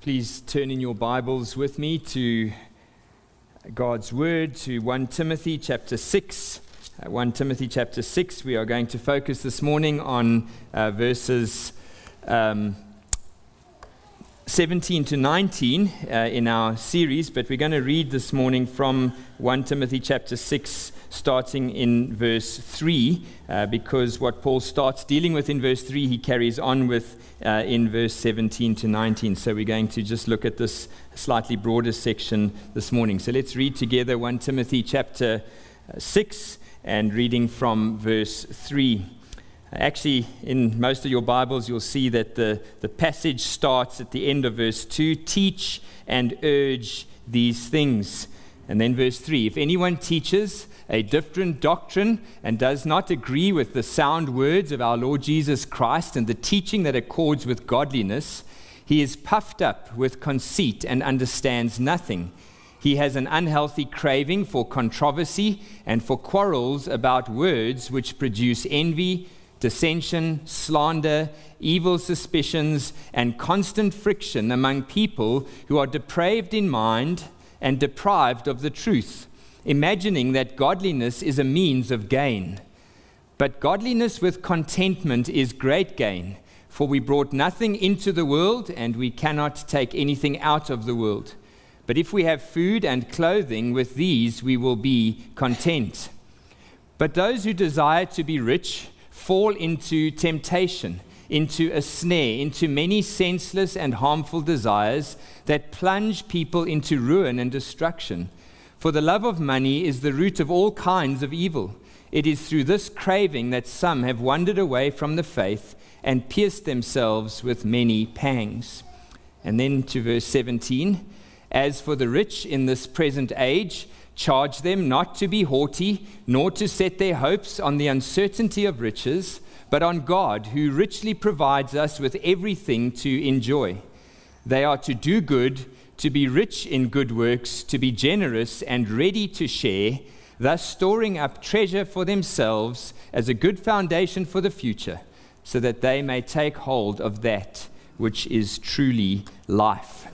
Please turn in your Bibles with me to God's Word, to 1 Timothy chapter 6. Uh, 1 Timothy chapter 6. We are going to focus this morning on uh, verses um, 17 to 19 uh, in our series, but we're going to read this morning from 1 Timothy chapter 6, starting in verse 3, uh, because what Paul starts dealing with in verse 3, he carries on with uh, in verse 17 to 19. So we're going to just look at this slightly broader section this morning. So let's read together 1 Timothy chapter uh, 6 and reading from verse 3. Actually, in most of your Bibles, you'll see that the, the passage starts at the end of verse 2 teach and urge these things. And then verse 3 if anyone teaches, a different doctrine and does not agree with the sound words of our Lord Jesus Christ and the teaching that accords with godliness, he is puffed up with conceit and understands nothing. He has an unhealthy craving for controversy and for quarrels about words which produce envy, dissension, slander, evil suspicions, and constant friction among people who are depraved in mind and deprived of the truth imagining that godliness is a means of gain. But godliness with contentment is great gain, for we brought nothing into the world, and we cannot take anything out of the world. But if we have food and clothing, with these we will be content. But those who desire to be rich fall into temptation, into a snare, into many senseless and harmful desires that plunge people into ruin and destruction. For the love of money is the root of all kinds of evil. It is through this craving that some have wandered away from the faith and pierced themselves with many pangs. And then to verse 17 As for the rich in this present age, charge them not to be haughty, nor to set their hopes on the uncertainty of riches, but on God, who richly provides us with everything to enjoy. They are to do good to be rich in good works, to be generous and ready to share, thus storing up treasure for themselves as a good foundation for the future, so that they may take hold of that which is truly life.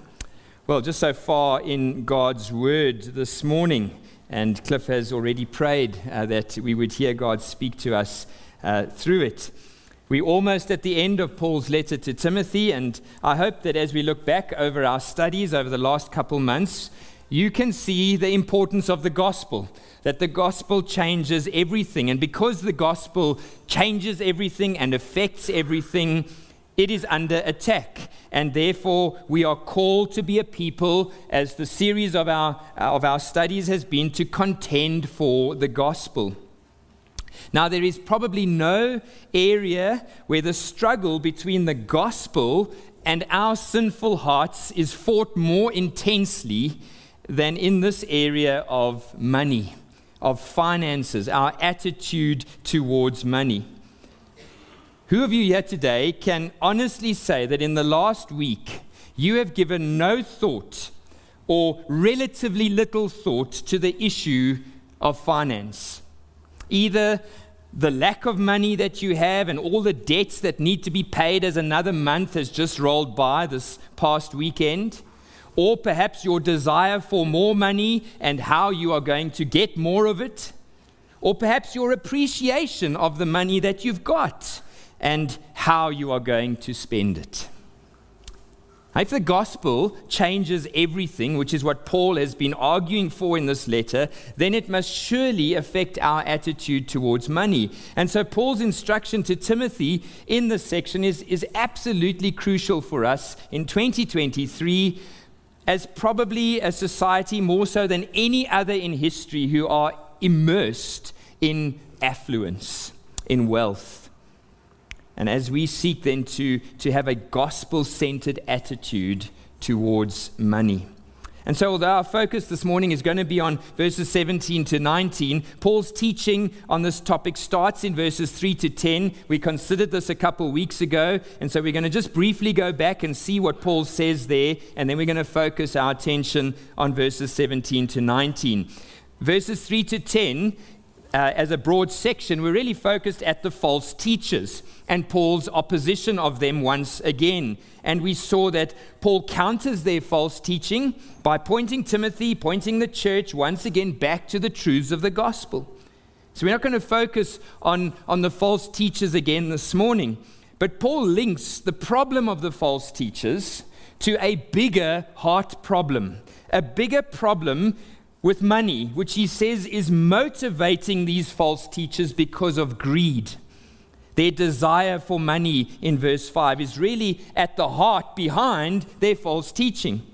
Well, just so far in God's word this morning, and Cliff has already prayed uh, that we would hear God speak to us uh, through it. We're almost at the end of Paul's letter to Timothy, and I hope that as we look back over our studies over the last couple months, you can see the importance of the gospel. That the gospel changes everything. And because the gospel changes everything and affects everything, it is under attack. And therefore, we are called to be a people, as the series of our, of our studies has been, to contend for the gospel. Now, there is probably no area where the struggle between the gospel and our sinful hearts is fought more intensely than in this area of money, of finances, our attitude towards money. Who of you here today can honestly say that in the last week you have given no thought or relatively little thought to the issue of finance? Either the lack of money that you have and all the debts that need to be paid as another month has just rolled by this past weekend, or perhaps your desire for more money and how you are going to get more of it, or perhaps your appreciation of the money that you've got and how you are going to spend it. If the gospel changes everything, which is what Paul has been arguing for in this letter, then it must surely affect our attitude towards money. And so, Paul's instruction to Timothy in this section is, is absolutely crucial for us in 2023, as probably a society more so than any other in history who are immersed in affluence, in wealth. And as we seek then to, to have a gospel centered attitude towards money. And so, although our focus this morning is going to be on verses 17 to 19, Paul's teaching on this topic starts in verses 3 to 10. We considered this a couple weeks ago, and so we're going to just briefly go back and see what Paul says there, and then we're going to focus our attention on verses 17 to 19. Verses 3 to 10 uh, as a broad section, we're really focused at the false teachers and Paul's opposition of them once again. And we saw that Paul counters their false teaching by pointing Timothy, pointing the church once again back to the truths of the gospel. So we're not going to focus on, on the false teachers again this morning. But Paul links the problem of the false teachers to a bigger heart problem, a bigger problem with money, which he says is motivating these false teachers because of greed. Their desire for money in verse 5 is really at the heart behind their false teaching.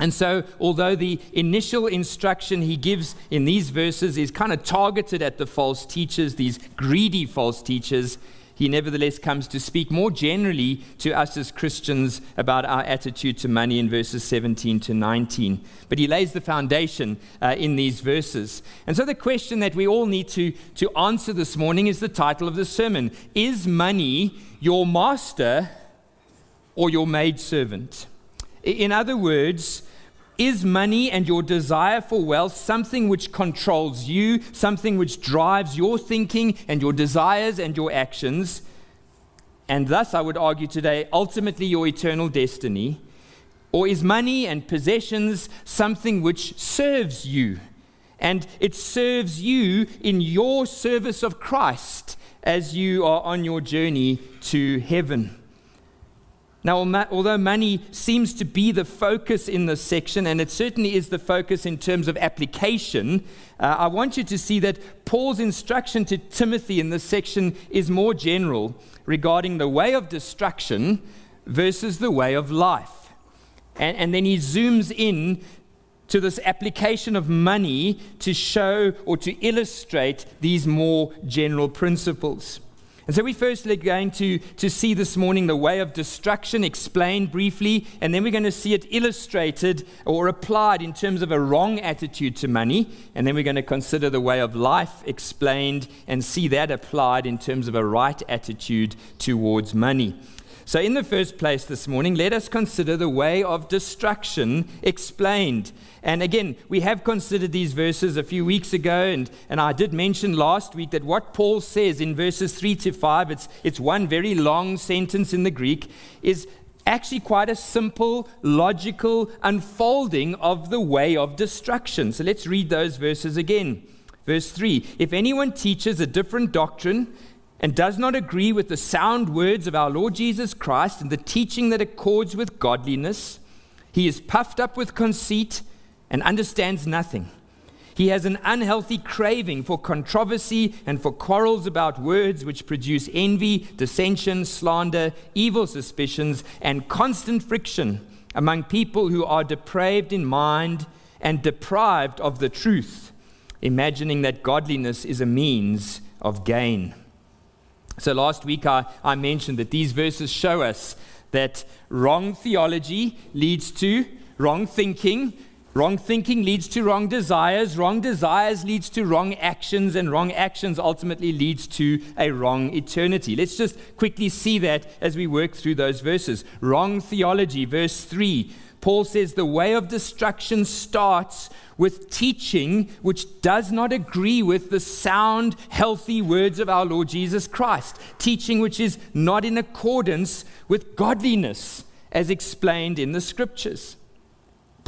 And so, although the initial instruction he gives in these verses is kind of targeted at the false teachers, these greedy false teachers, he nevertheless comes to speak more generally to us as Christians about our attitude to money in verses 17 to 19. But he lays the foundation uh, in these verses. And so the question that we all need to, to answer this morning is the title of the sermon Is money your master or your maidservant? In other words, is money and your desire for wealth something which controls you, something which drives your thinking and your desires and your actions? And thus, I would argue today, ultimately your eternal destiny? Or is money and possessions something which serves you? And it serves you in your service of Christ as you are on your journey to heaven. Now, although money seems to be the focus in this section, and it certainly is the focus in terms of application, uh, I want you to see that Paul's instruction to Timothy in this section is more general regarding the way of destruction versus the way of life. And, and then he zooms in to this application of money to show or to illustrate these more general principles. And so we firstly going to, to see this morning the way of destruction explained briefly, and then we're going to see it illustrated or applied in terms of a wrong attitude to money, and then we're going to consider the way of life explained and see that applied in terms of a right attitude towards money. So, in the first place this morning, let us consider the way of destruction explained. And again, we have considered these verses a few weeks ago, and, and I did mention last week that what Paul says in verses 3 to 5, it's, it's one very long sentence in the Greek, is actually quite a simple, logical unfolding of the way of destruction. So let's read those verses again. Verse 3 If anyone teaches a different doctrine, and does not agree with the sound words of our Lord Jesus Christ and the teaching that accords with godliness, he is puffed up with conceit and understands nothing. He has an unhealthy craving for controversy and for quarrels about words which produce envy, dissension, slander, evil suspicions, and constant friction among people who are depraved in mind and deprived of the truth, imagining that godliness is a means of gain. So last week I, I mentioned that these verses show us that wrong theology leads to wrong thinking. Wrong thinking leads to wrong desires. Wrong desires leads to wrong actions, and wrong actions ultimately leads to a wrong eternity. Let's just quickly see that as we work through those verses. Wrong theology, verse 3 Paul says the way of destruction starts with teaching which does not agree with the sound, healthy words of our Lord Jesus Christ, teaching which is not in accordance with godliness as explained in the scriptures.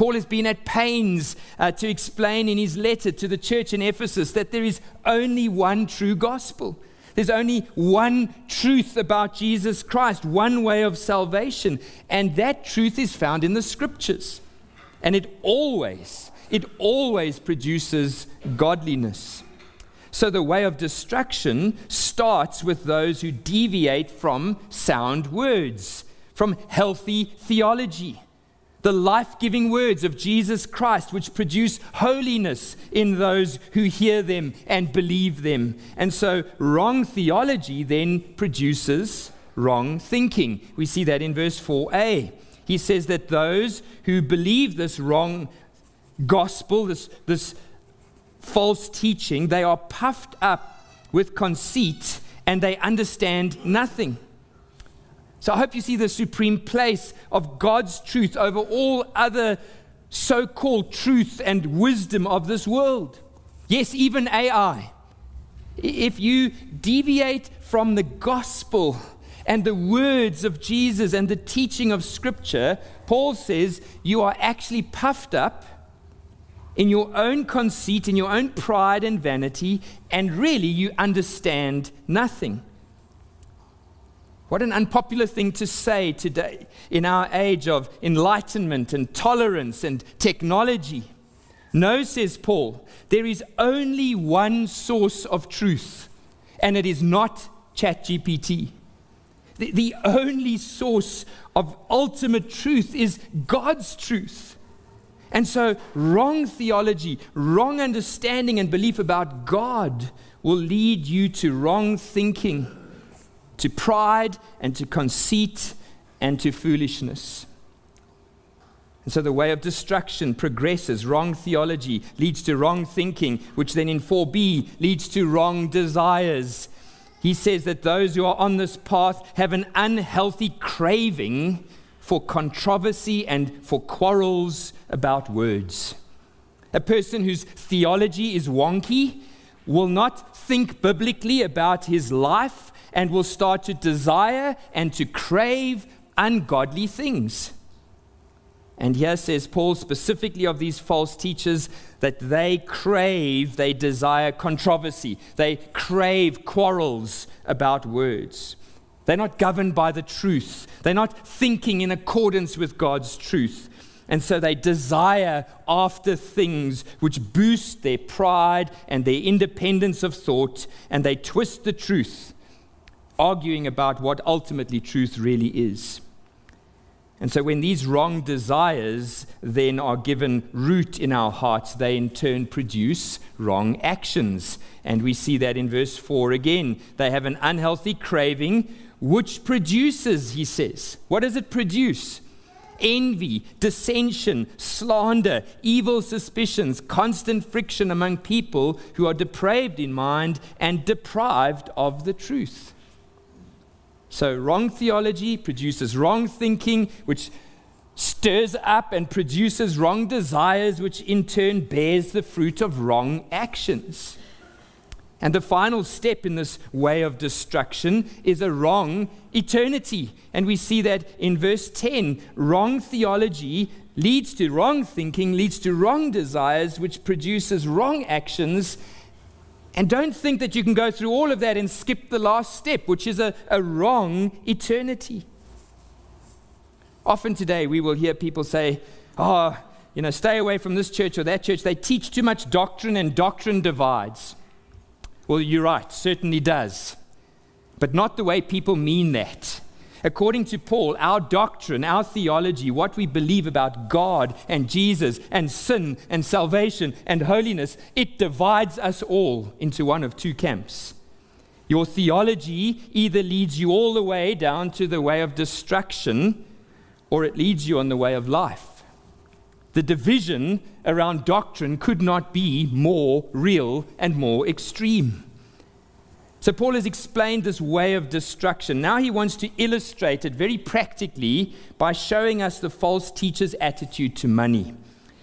Paul has been at pains uh, to explain in his letter to the church in Ephesus that there is only one true gospel there's only one truth about Jesus Christ, one way of salvation, and that truth is found in the scriptures. And it always, it always produces godliness. So the way of destruction starts with those who deviate from sound words, from healthy theology the life giving words of Jesus Christ, which produce holiness in those who hear them and believe them. And so, wrong theology then produces wrong thinking. We see that in verse 4a. He says that those who believe this wrong gospel, this, this false teaching, they are puffed up with conceit and they understand nothing. So I hope you see the supreme place of God's truth over all other so called truth and wisdom of this world. Yes, even AI. If you deviate from the gospel and the words of Jesus and the teaching of Scripture, Paul says you are actually puffed up in your own conceit, in your own pride and vanity, and really you understand nothing. What an unpopular thing to say today in our age of enlightenment and tolerance and technology. No, says Paul, there is only one source of truth, and it is not ChatGPT. The, the only source of ultimate truth is God's truth. And so, wrong theology, wrong understanding and belief about God will lead you to wrong thinking, to pride, and to conceit, and to foolishness. And so the way of destruction progresses. Wrong theology leads to wrong thinking, which then in 4b leads to wrong desires. He says that those who are on this path have an unhealthy craving for controversy and for quarrels about words. A person whose theology is wonky will not think biblically about his life and will start to desire and to crave ungodly things. And here says Paul specifically of these false teachers that they crave, they desire controversy, they crave quarrels about words. They're not governed by the truth, they're not thinking in accordance with God's truth. And so they desire after things which boost their pride and their independence of thought, and they twist the truth, arguing about what ultimately truth really is. And so, when these wrong desires then are given root in our hearts, they in turn produce wrong actions. And we see that in verse 4 again. They have an unhealthy craving, which produces, he says. What does it produce? Envy, dissension, slander, evil suspicions, constant friction among people who are depraved in mind and deprived of the truth. So, wrong theology produces wrong thinking, which stirs up and produces wrong desires, which in turn bears the fruit of wrong actions. And the final step in this way of destruction is a wrong eternity. And we see that in verse 10 wrong theology leads to wrong thinking, leads to wrong desires, which produces wrong actions and don't think that you can go through all of that and skip the last step, which is a, a wrong eternity. Often today, we will hear people say, Oh, you know, stay away from this church or that church. They teach too much doctrine, and doctrine divides. Well, you're right, certainly does. But not the way people mean that. According to Paul, our doctrine, our theology, what we believe about God and Jesus and sin and salvation and holiness, it divides us all into one of two camps. Your theology either leads you all the way down to the way of destruction or it leads you on the way of life. The division around doctrine could not be more real and more extreme. So, Paul has explained this way of destruction. Now, he wants to illustrate it very practically by showing us the false teacher's attitude to money.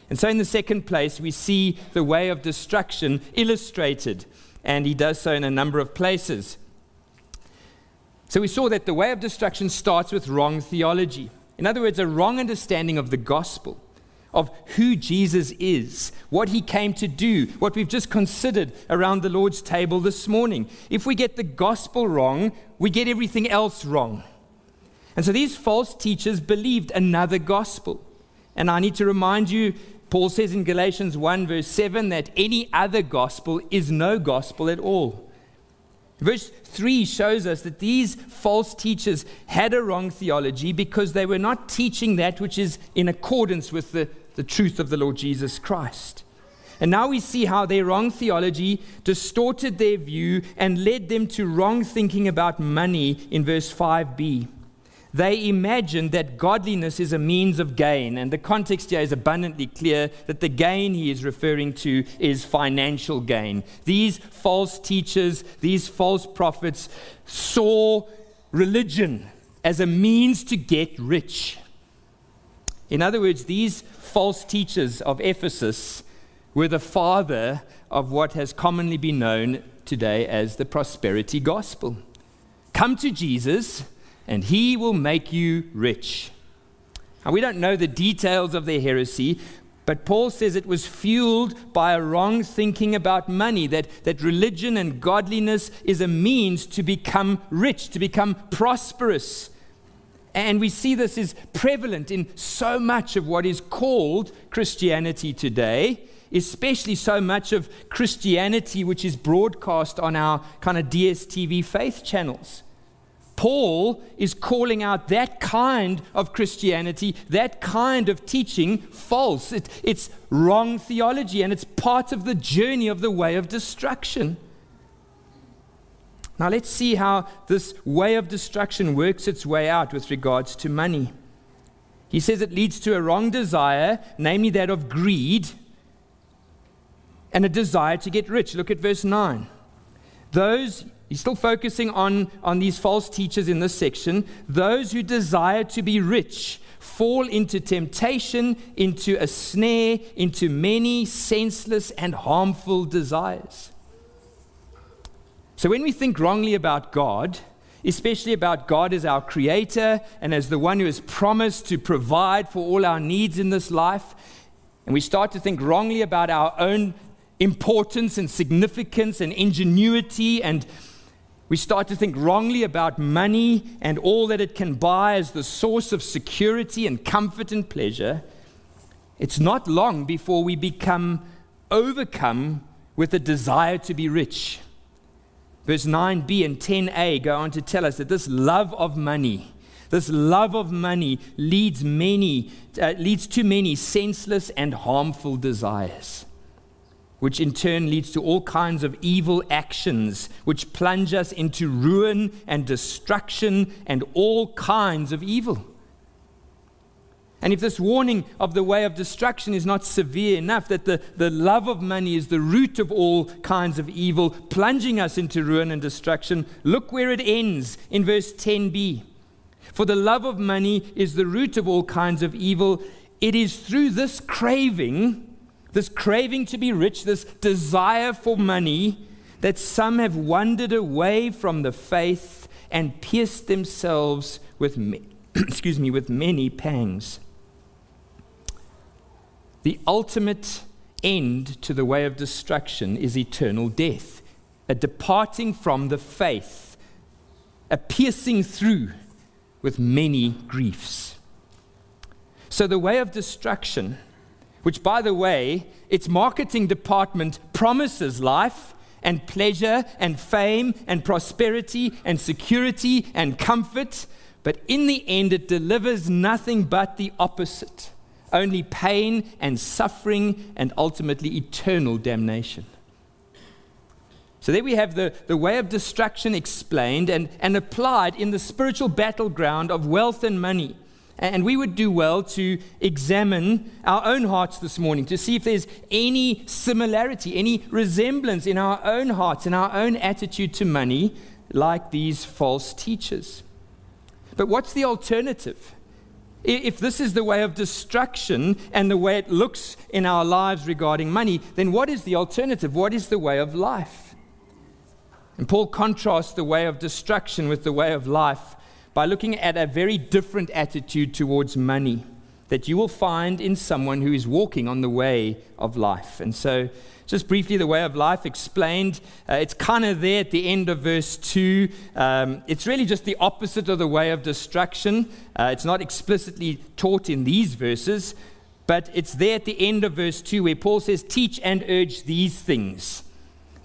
And so, in the second place, we see the way of destruction illustrated, and he does so in a number of places. So, we saw that the way of destruction starts with wrong theology. In other words, a wrong understanding of the gospel of who Jesus is, what he came to do, what we've just considered around the Lord's table this morning. If we get the gospel wrong, we get everything else wrong. And so these false teachers believed another gospel. And I need to remind you, Paul says in Galatians 1, verse 7, that any other gospel is no gospel at all. Verse 3 shows us that these false teachers had a wrong theology because they were not teaching that which is in accordance with the, the truth of the Lord Jesus Christ. And now we see how their wrong theology distorted their view and led them to wrong thinking about money in verse 5b. They imagined that godliness is a means of gain, and the context here is abundantly clear that the gain he is referring to is financial gain. These false teachers, these false prophets saw religion as a means to get rich. In other words, these false teachers of Ephesus were the father of what has commonly been known today as the prosperity gospel. Come to Jesus, and he will make you rich. Now, we don't know the details of their heresy, but Paul says it was fueled by a wrong thinking about money, that, that religion and godliness is a means to become rich, to become prosperous. And we see this is prevalent in so much of what is called Christianity today, especially so much of Christianity which is broadcast on our kind of DSTV faith channels. Paul is calling out that kind of Christianity, that kind of teaching, false. It, it's wrong theology, and it's part of the journey of the way of destruction. Now, let's see how this way of destruction works its way out with regards to money. He says it leads to a wrong desire, namely that of greed, and a desire to get rich. Look at verse 9. Those He's still focusing on, on these false teachers in this section. Those who desire to be rich fall into temptation, into a snare, into many senseless and harmful desires. So when we think wrongly about God, especially about God as our creator and as the one who has promised to provide for all our needs in this life, and we start to think wrongly about our own importance and significance and ingenuity and we start to think wrongly about money and all that it can buy as the source of security and comfort and pleasure. It's not long before we become overcome with a desire to be rich. Verse 9b and 10a go on to tell us that this love of money, this love of money leads many uh, leads to many senseless and harmful desires which in turn leads to all kinds of evil actions, which plunge us into ruin and destruction and all kinds of evil. And if this warning of the way of destruction is not severe enough, that the, the love of money is the root of all kinds of evil, plunging us into ruin and destruction, look where it ends in verse 10b. For the love of money is the root of all kinds of evil. It is through this craving this craving to be rich, this desire for money, that some have wandered away from the faith and pierced themselves with, excuse me, with many pangs. The ultimate end to the way of destruction is eternal death, a departing from the faith, a piercing through with many griefs. So, the way of destruction which, by the way, its marketing department promises life and pleasure and fame and prosperity and security and comfort, but in the end, it delivers nothing but the opposite only pain and suffering and ultimately eternal damnation. So there we have the, the way of destruction explained and, and applied in the spiritual battleground of wealth and money. And we would do well to examine our own hearts this morning to see if there's any similarity, any resemblance in our own hearts and our own attitude to money like these false teachers. But what's the alternative? If this is the way of destruction and the way it looks in our lives regarding money, then what is the alternative? What is the way of life? And Paul contrasts the way of destruction with the way of life by looking at a very different attitude towards money that you will find in someone who is walking on the way of life. And so, just briefly, the way of life explained. Uh, it's kind of there at the end of verse 2. Um, it's really just the opposite of the way of destruction. Uh, it's not explicitly taught in these verses, but it's there at the end of verse 2 where Paul says, Teach and urge these things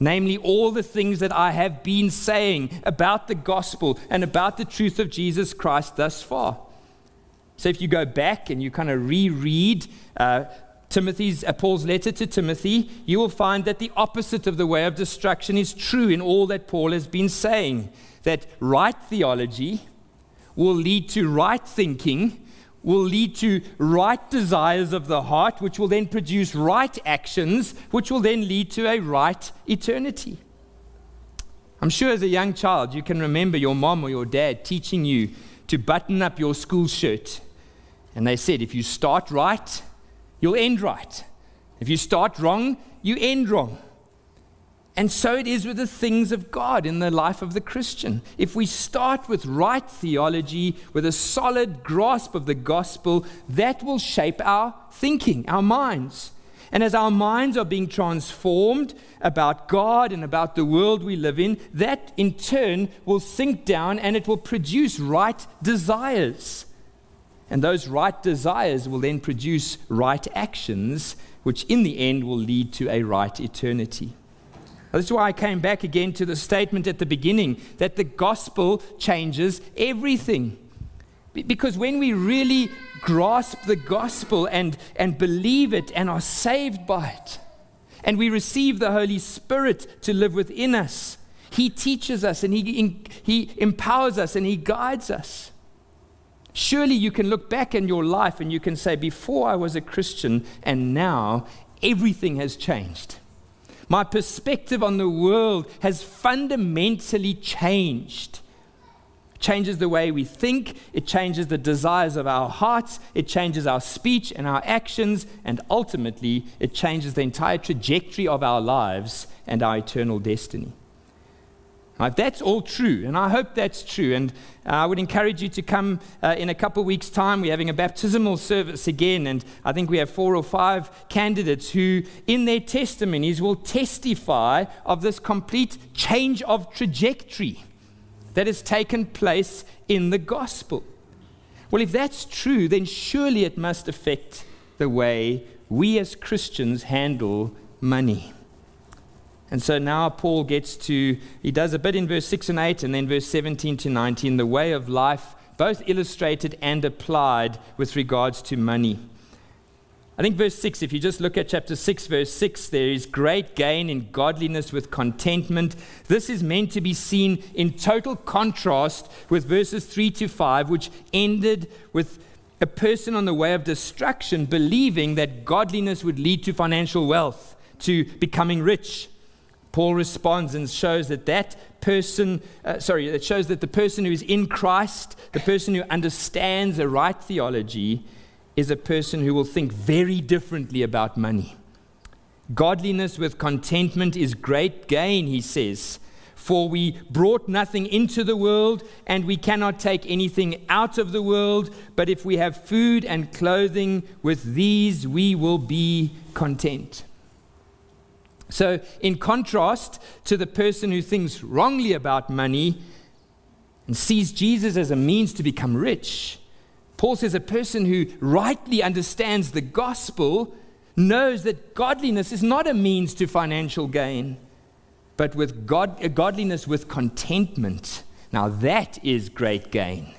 namely, all the things that I have been saying about the gospel and about the truth of Jesus Christ thus far. So, if you go back and you kind of reread uh, Timothy's, uh, Paul's letter to Timothy, you will find that the opposite of the way of destruction is true in all that Paul has been saying. That right theology will lead to right thinking, will lead to right desires of the heart, which will then produce right actions, which will then lead to a right eternity. I'm sure as a young child, you can remember your mom or your dad teaching you to button up your school shirt. And they said, if you start right, you'll end right. If you start wrong, you end wrong. And so it is with the things of God in the life of the Christian. If we start with right theology, with a solid grasp of the gospel, that will shape our thinking, our minds. And as our minds are being transformed about God and about the world we live in, that in turn will sink down and it will produce right desires. And those right desires will then produce right actions, which in the end will lead to a right eternity. That's why I came back again to the statement at the beginning that the gospel changes everything. Because when we really grasp the gospel and, and believe it and are saved by it, and we receive the Holy Spirit to live within us, He teaches us and He, he empowers us and He guides us. Surely you can look back in your life and you can say, Before I was a Christian and now everything has changed. My perspective on the world has fundamentally changed. It changes the way we think, it changes the desires of our hearts, it changes our speech and our actions, and ultimately, it changes the entire trajectory of our lives and our eternal destiny. If that's all true, and I hope that's true, and uh, I would encourage you to come uh, in a couple of weeks' time. We're having a baptismal service again, and I think we have four or five candidates who, in their testimonies, will testify of this complete change of trajectory that has taken place in the gospel. Well, if that's true, then surely it must affect the way we as Christians handle money. And so now Paul gets to, he does a bit in verse 6 and 8, and then verse 17 to 19, the way of life, both illustrated and applied with regards to money. I think verse 6, if you just look at chapter 6, verse 6, there is great gain in godliness with contentment. This is meant to be seen in total contrast with verses 3 to 5, which ended with a person on the way of destruction believing that godliness would lead to financial wealth, to becoming rich. Paul responds and shows that that person, uh, sorry, it shows that the person who is in Christ, the person who understands the right theology, is a person who will think very differently about money. Godliness with contentment is great gain, he says. For we brought nothing into the world, and we cannot take anything out of the world. But if we have food and clothing, with these we will be content. So, in contrast to the person who thinks wrongly about money and sees Jesus as a means to become rich, Paul says a person who rightly understands the gospel knows that godliness is not a means to financial gain, but with God, uh, godliness with contentment. Now, that is great gain.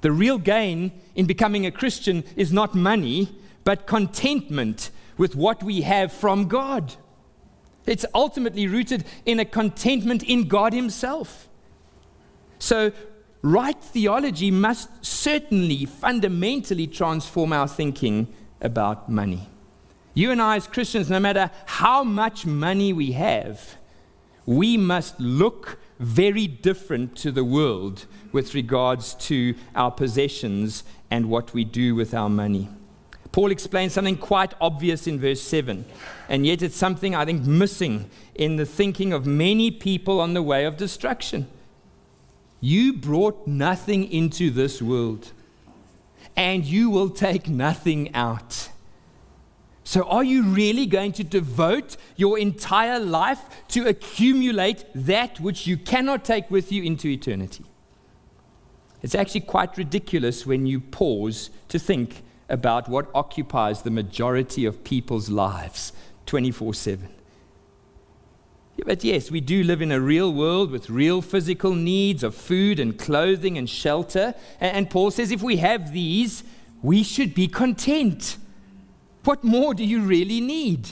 The real gain in becoming a Christian is not money, but contentment with what we have from God. It's ultimately rooted in a contentment in God Himself. So, right theology must certainly fundamentally transform our thinking about money. You and I, as Christians, no matter how much money we have, we must look very different to the world with regards to our possessions and what we do with our money. Paul explains something quite obvious in verse 7, and yet it's something I think missing in the thinking of many people on the way of destruction. You brought nothing into this world, and you will take nothing out. So, are you really going to devote your entire life to accumulate that which you cannot take with you into eternity? It's actually quite ridiculous when you pause to think about what occupies the majority of people's lives 24 7. But yes, we do live in a real world with real physical needs of food and clothing and shelter. And Paul says if we have these, we should be content. What more do you really need?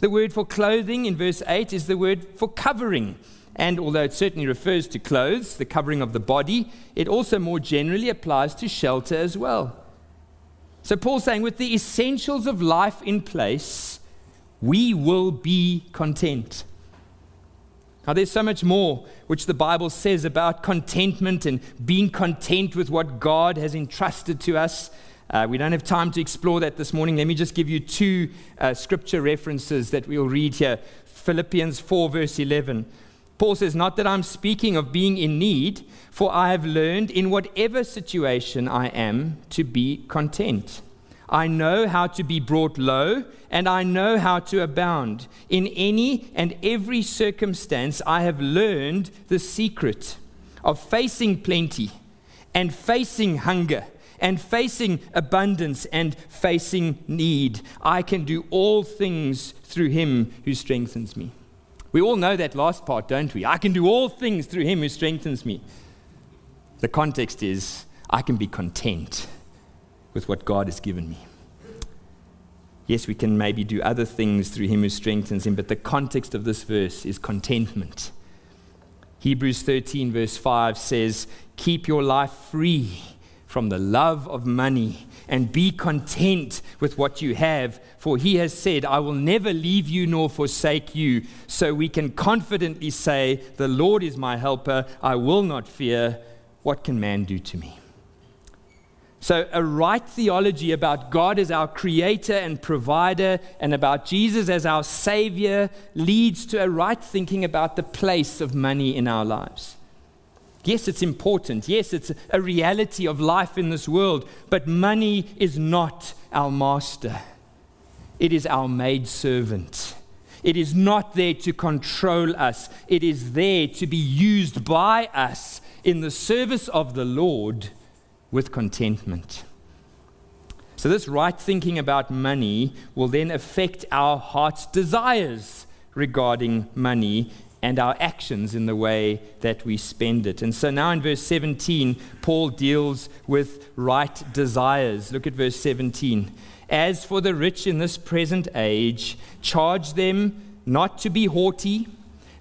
The word for clothing in verse 8 is the word for covering. And although it certainly refers to clothes, the covering of the body, it also more generally applies to shelter as well. So Paul's saying, with the essentials of life in place, we will be content. Now, there's so much more which the Bible says about contentment and being content with what God has entrusted to us. Uh, we don't have time to explore that this morning. Let me just give you two uh, scripture references that we'll read here Philippians 4, verse 11. Paul says, Not that I'm speaking of being in need, for I have learned in whatever situation I am to be content. I know how to be brought low, and I know how to abound. In any and every circumstance, I have learned the secret of facing plenty and facing hunger and facing abundance and facing need. I can do all things through him who strengthens me. We all know that last part, don't we? I can do all things through him who strengthens me. The context is I can be content with what God has given me. Yes, we can maybe do other things through him who strengthens him, but the context of this verse is contentment. Hebrews 13, verse 5 says, Keep your life free from the love of money and be content with what you have, for he has said, I will never leave you nor forsake you. So we can confidently say, The Lord is my helper, I will not fear. What can man do to me? So, a right theology about God as our creator and provider and about Jesus as our savior leads to a right thinking about the place of money in our lives. Yes, it's important. Yes, it's a reality of life in this world. But money is not our master, it is our maidservant. It is not there to control us, it is there to be used by us in the service of the Lord with contentment. So, this right thinking about money will then affect our heart's desires regarding money and our actions in the way that we spend it. And so now in verse 17, Paul deals with right desires. Look at verse 17. As for the rich in this present age, charge them not to be haughty,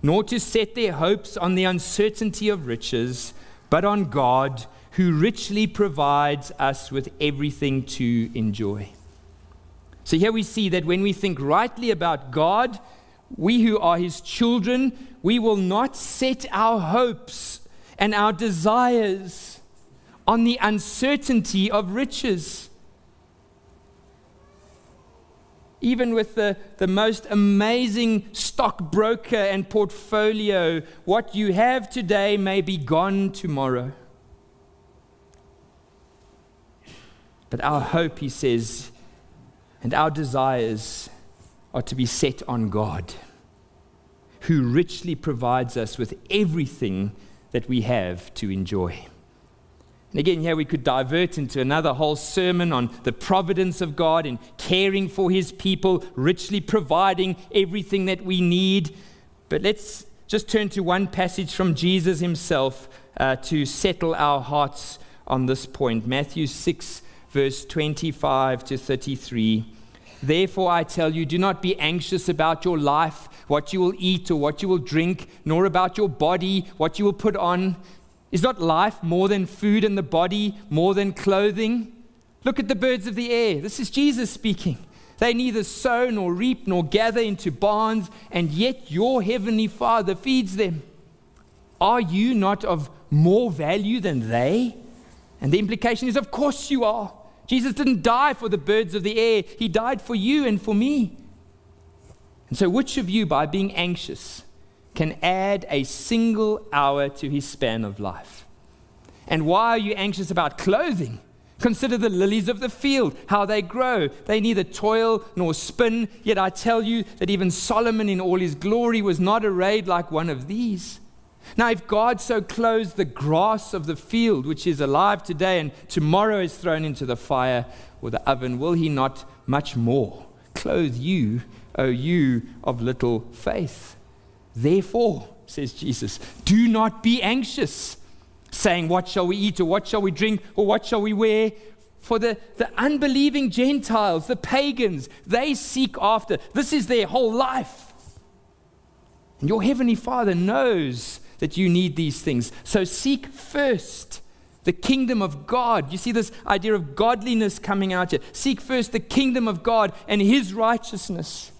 nor to set their hopes on the uncertainty of riches, but on God who richly provides us with everything to enjoy. So here we see that when we think rightly about God, we who are his children, we will not set our hopes and our desires on the uncertainty of riches. Even with the, the most amazing stockbroker and portfolio, what you have today may be gone tomorrow. But our hope, he says, and our desires are to be set on God, who richly provides us with everything that we have to enjoy. And again, here we could divert into another whole sermon on the providence of God in caring for his people, richly providing everything that we need. But let's just turn to one passage from Jesus himself uh, to settle our hearts on this point Matthew 6 verse 25 to 33. Therefore, I tell you, do not be anxious about your life, what you will eat or what you will drink, nor about your body, what you will put on. Is not life more than food and the body more than clothing? Look at the birds of the air. This is Jesus speaking. They neither sow nor reap nor gather into barns, and yet your heavenly Father feeds them. Are you not of more value than they? And the implication is, of course you are. Jesus didn't die for the birds of the air, He died for you and for me. And so, which of you, by being anxious, can add a single hour to his span of life? And why are you anxious about clothing? Consider the lilies of the field, how they grow. They neither toil nor spin. Yet I tell you that even Solomon in all his glory was not arrayed like one of these. Now, if God so clothes the grass of the field, which is alive today and tomorrow is thrown into the fire or the oven, will he not much more clothe you, O you of little faith? Therefore, says Jesus, do not be anxious, saying, What shall we eat, or what shall we drink, or what shall we wear? For the, the unbelieving Gentiles, the pagans, they seek after. This is their whole life. And your heavenly Father knows that you need these things. So seek first the kingdom of God. You see this idea of godliness coming out here. Seek first the kingdom of God and his righteousness,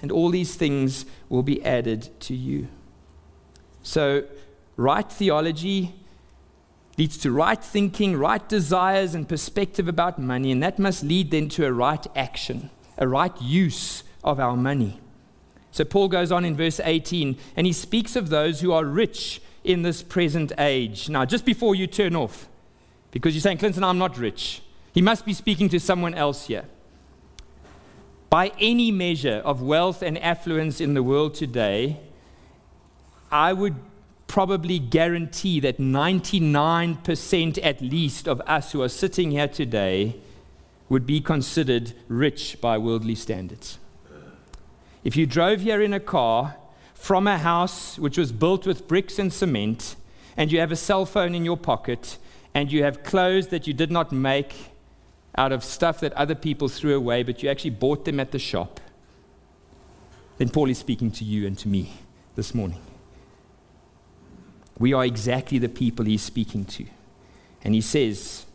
and all these things will be added to you. So, right theology leads to right thinking, right desires, and perspective about money, and that must lead then to a right action, a right use of our money. So Paul goes on in verse 18, and he speaks of those who are rich in this present age. Now, just before you turn off, because you're saying, Clinton, I'm not rich, he must be speaking to someone else here. By any measure of wealth and affluence in the world today, I would probably guarantee that 99% at least of us who are sitting here today would be considered rich by worldly standards. If you drove here in a car from a house which was built with bricks and cement, and you have a cell phone in your pocket, and you have clothes that you did not make out of stuff that other people threw away, but you actually bought them at the shop, then Paul is speaking to you and to me this morning. We are exactly the people he's speaking to. And he says,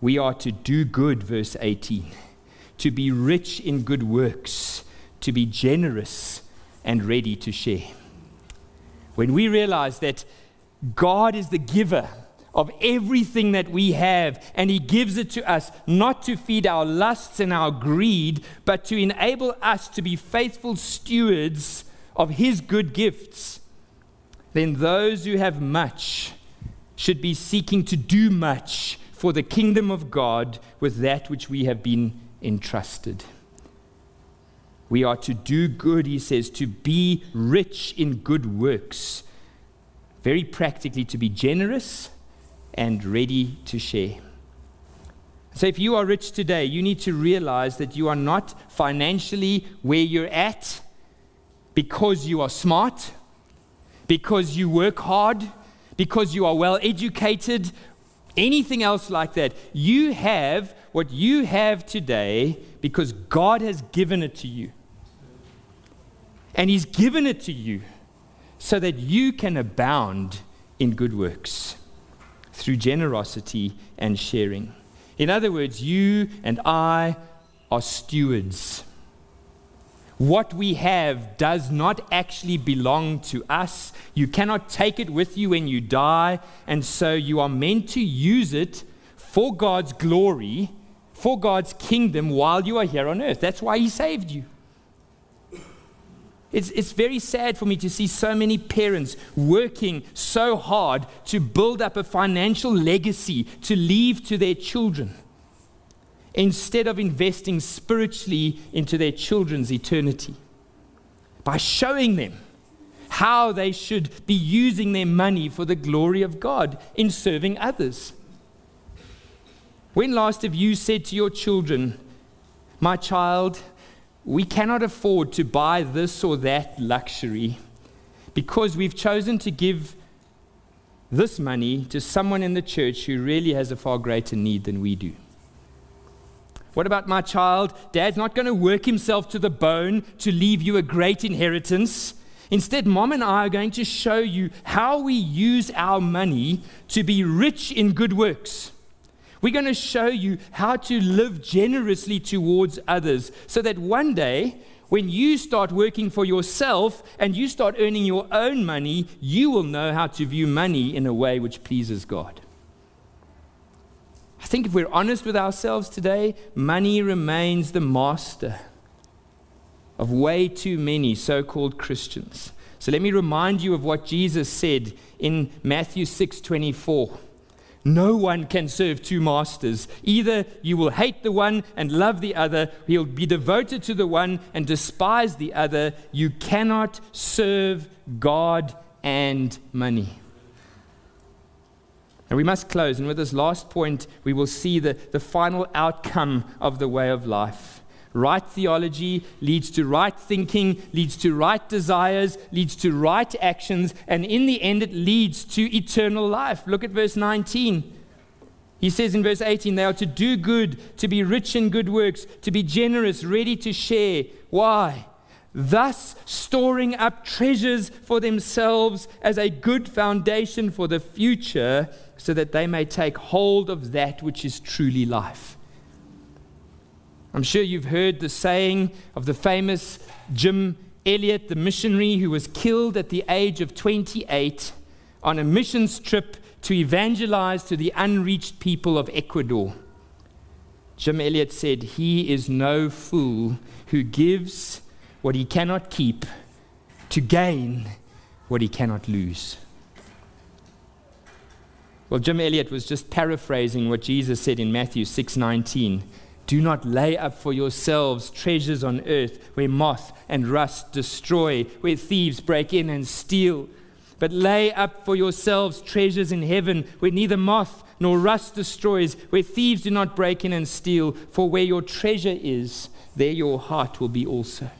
We are to do good, verse 18, to be rich in good works, to be generous and ready to share. When we realize that God is the giver of everything that we have, and He gives it to us not to feed our lusts and our greed, but to enable us to be faithful stewards of His good gifts then those who have much should be seeking to do much for the kingdom of God with that which we have been entrusted. We are to do good, he says, to be rich in good works. Very practically, to be generous and ready to share. So, if you are rich today, you need to realize that you are not financially where you're at because you are smart because you work hard, because you are well educated, anything else like that. You have what you have today because God has given it to you. And He's given it to you so that you can abound in good works through generosity and sharing. In other words, you and I are stewards what we have does not actually belong to us. You cannot take it with you when you die, and so you are meant to use it for God's glory, for God's kingdom while you are here on earth. That's why He saved you. It's, it's very sad for me to see so many parents working so hard to build up a financial legacy to leave to their children instead of investing spiritually into their children's eternity by showing them how they should be using their money for the glory of God in serving others. When last have you said to your children, My child, we cannot afford to buy this or that luxury because we've chosen to give this money to someone in the church who really has a far greater need than we do? What about my child? Dad's not going to work himself to the bone to leave you a great inheritance. Instead, mom and I are going to show you how we use our money to be rich in good works. We're going to show you how to live generously towards others so that one day, when you start working for yourself and you start earning your own money, you will know how to view money in a way which pleases God. I think if we're honest with ourselves today, money remains the master of way too many so called Christians. So let me remind you of what Jesus said in Matthew 6 24. No one can serve two masters. Either you will hate the one and love the other, you'll be devoted to the one and despise the other. You cannot serve God and money. And we must close. And with this last point, we will see the, the final outcome of the way of life. Right theology leads to right thinking, leads to right desires, leads to right actions, and in the end, it leads to eternal life. Look at verse 19. He says in verse 18, they are to do good, to be rich in good works, to be generous, ready to share. Why? Thus, storing up treasures for themselves as a good foundation for the future so that they may take hold of that which is truly life. I'm sure you've heard the saying of the famous Jim Elliot, the missionary who was killed at the age of 28 on a missions trip to evangelize to the unreached people of Ecuador. Jim Elliot said, He is no fool who gives what he cannot keep to gain what he cannot lose. Well, Jim Elliot was just paraphrasing what Jesus said in Matthew 6:19. Do not lay up for yourselves treasures on earth where moth and rust destroy, where thieves break in and steal. But lay up for yourselves treasures in heaven where neither moth nor rust destroys, where thieves do not break in and steal. For where your treasure is, there your heart will be also.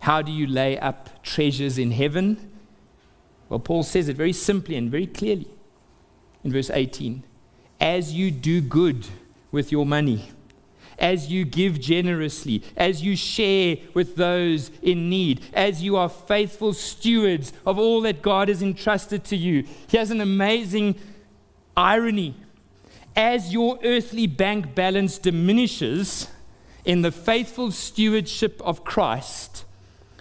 How do you lay up treasures in heaven? Well, Paul says it very simply and very clearly in verse 18 as you do good with your money, as you give generously, as you share with those in need, as you are faithful stewards of all that God has entrusted to you. He has an amazing irony. As your earthly bank balance diminishes in the faithful stewardship of Christ,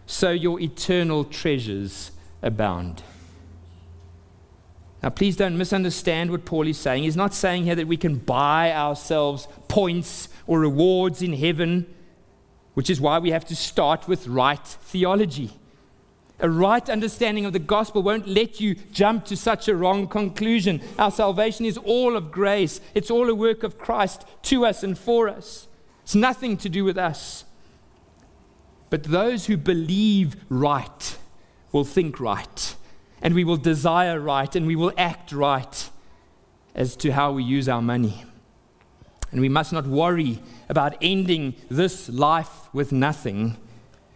so your eternal treasures abound. Now, please don't misunderstand what Paul is saying. He's not saying here that we can buy ourselves points or rewards in heaven, which is why we have to start with right theology. A right understanding of the gospel won't let you jump to such a wrong conclusion. Our salvation is all of grace, it's all a work of Christ to us and for us. It's nothing to do with us. But those who believe right will think right and we will desire right and we will act right as to how we use our money. And we must not worry about ending this life with nothing.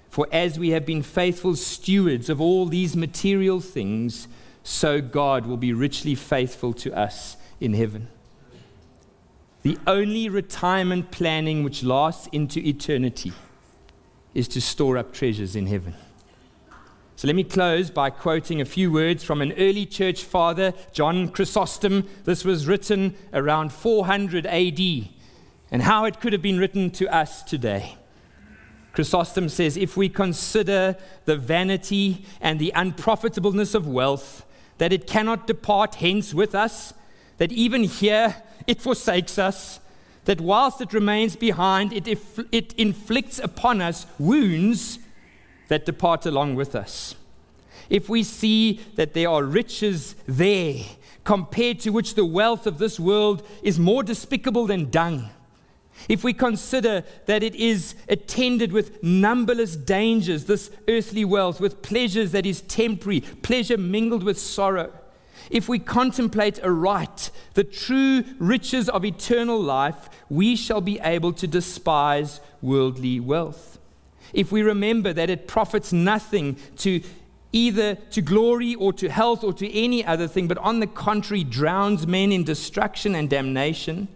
For as we have been faithful stewards of all these material things, so God will be richly faithful to us in heaven. The only retirement planning which lasts into eternity is to store up treasures in heaven. So let me close by quoting a few words from an early church father, John Chrysostom. This was written around 400 AD, and how it could have been written to us today. Chrysostom says if we consider the vanity and the unprofitableness of wealth, that it cannot depart hence with us, that even here it forsakes us, that whilst it remains behind, it, it inflicts upon us wounds that depart along with us. If we see that there are riches there, compared to which the wealth of this world is more despicable than dung, if we consider that it is attended with numberless dangers, this earthly wealth, with pleasures that is temporary, pleasure mingled with sorrow, if we contemplate aright the true riches of eternal life, we shall be able to despise worldly wealth if we remember that it profits nothing to either to glory or to health or to any other thing, but on the contrary drowns men in destruction and damnation,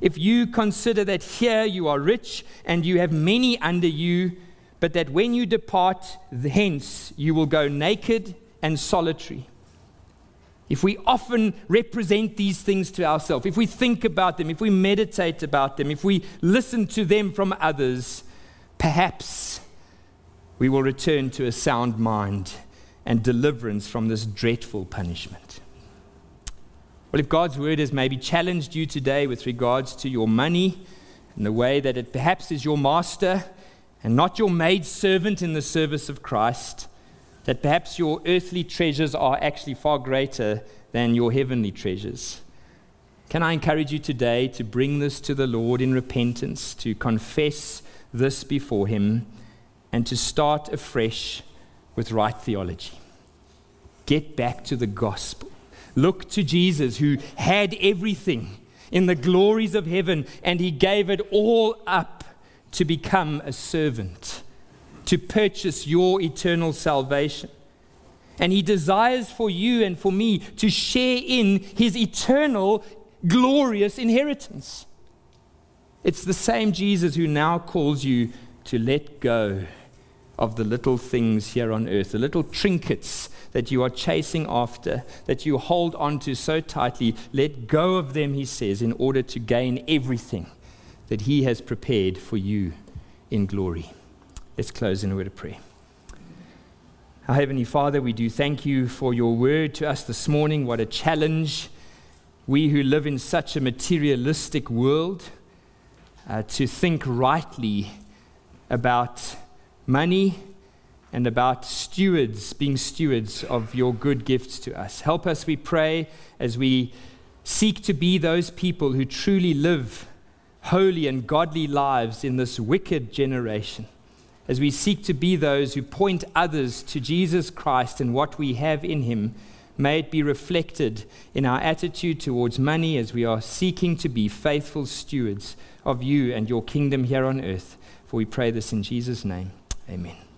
if you consider that here you are rich and you have many under you, but that when you depart hence you will go naked and solitary. If we often represent these things to ourselves, if we think about them, if we meditate about them, if we listen to them from others, perhaps we will return to a sound mind and deliverance from this dreadful punishment. Well, if God's word has maybe challenged you today with regards to your money and the way that it perhaps is your master and not your maid servant in the service of Christ, that perhaps your earthly treasures are actually far greater than your heavenly treasures. Can I encourage you today to bring this to the Lord in repentance, to confess this before Him and to start afresh with right theology. Get back to the gospel. Look to Jesus, who had everything in the glories of heaven, and He gave it all up to become a servant, to purchase your eternal salvation. And He desires for you and for me to share in His eternal, glorious inheritance. It's the same Jesus who now calls you to let go of the little things here on earth, the little trinkets that you are chasing after, that you hold on to so tightly. Let go of them, he says, in order to gain everything that he has prepared for you in glory. Let's close in a word of prayer. Our Heavenly Father, we do thank you for your word to us this morning. What a challenge. We who live in such a materialistic world uh, to think rightly about money and about stewards, being stewards of your good gifts to us. Help us, we pray, as we seek to be those people who truly live holy and godly lives in this wicked generation as we seek to be those who point others to Jesus Christ and what we have in Him, may it be reflected in our attitude towards money as we are seeking to be faithful stewards of you and your kingdom here on earth. For we pray this in Jesus' name. Amen.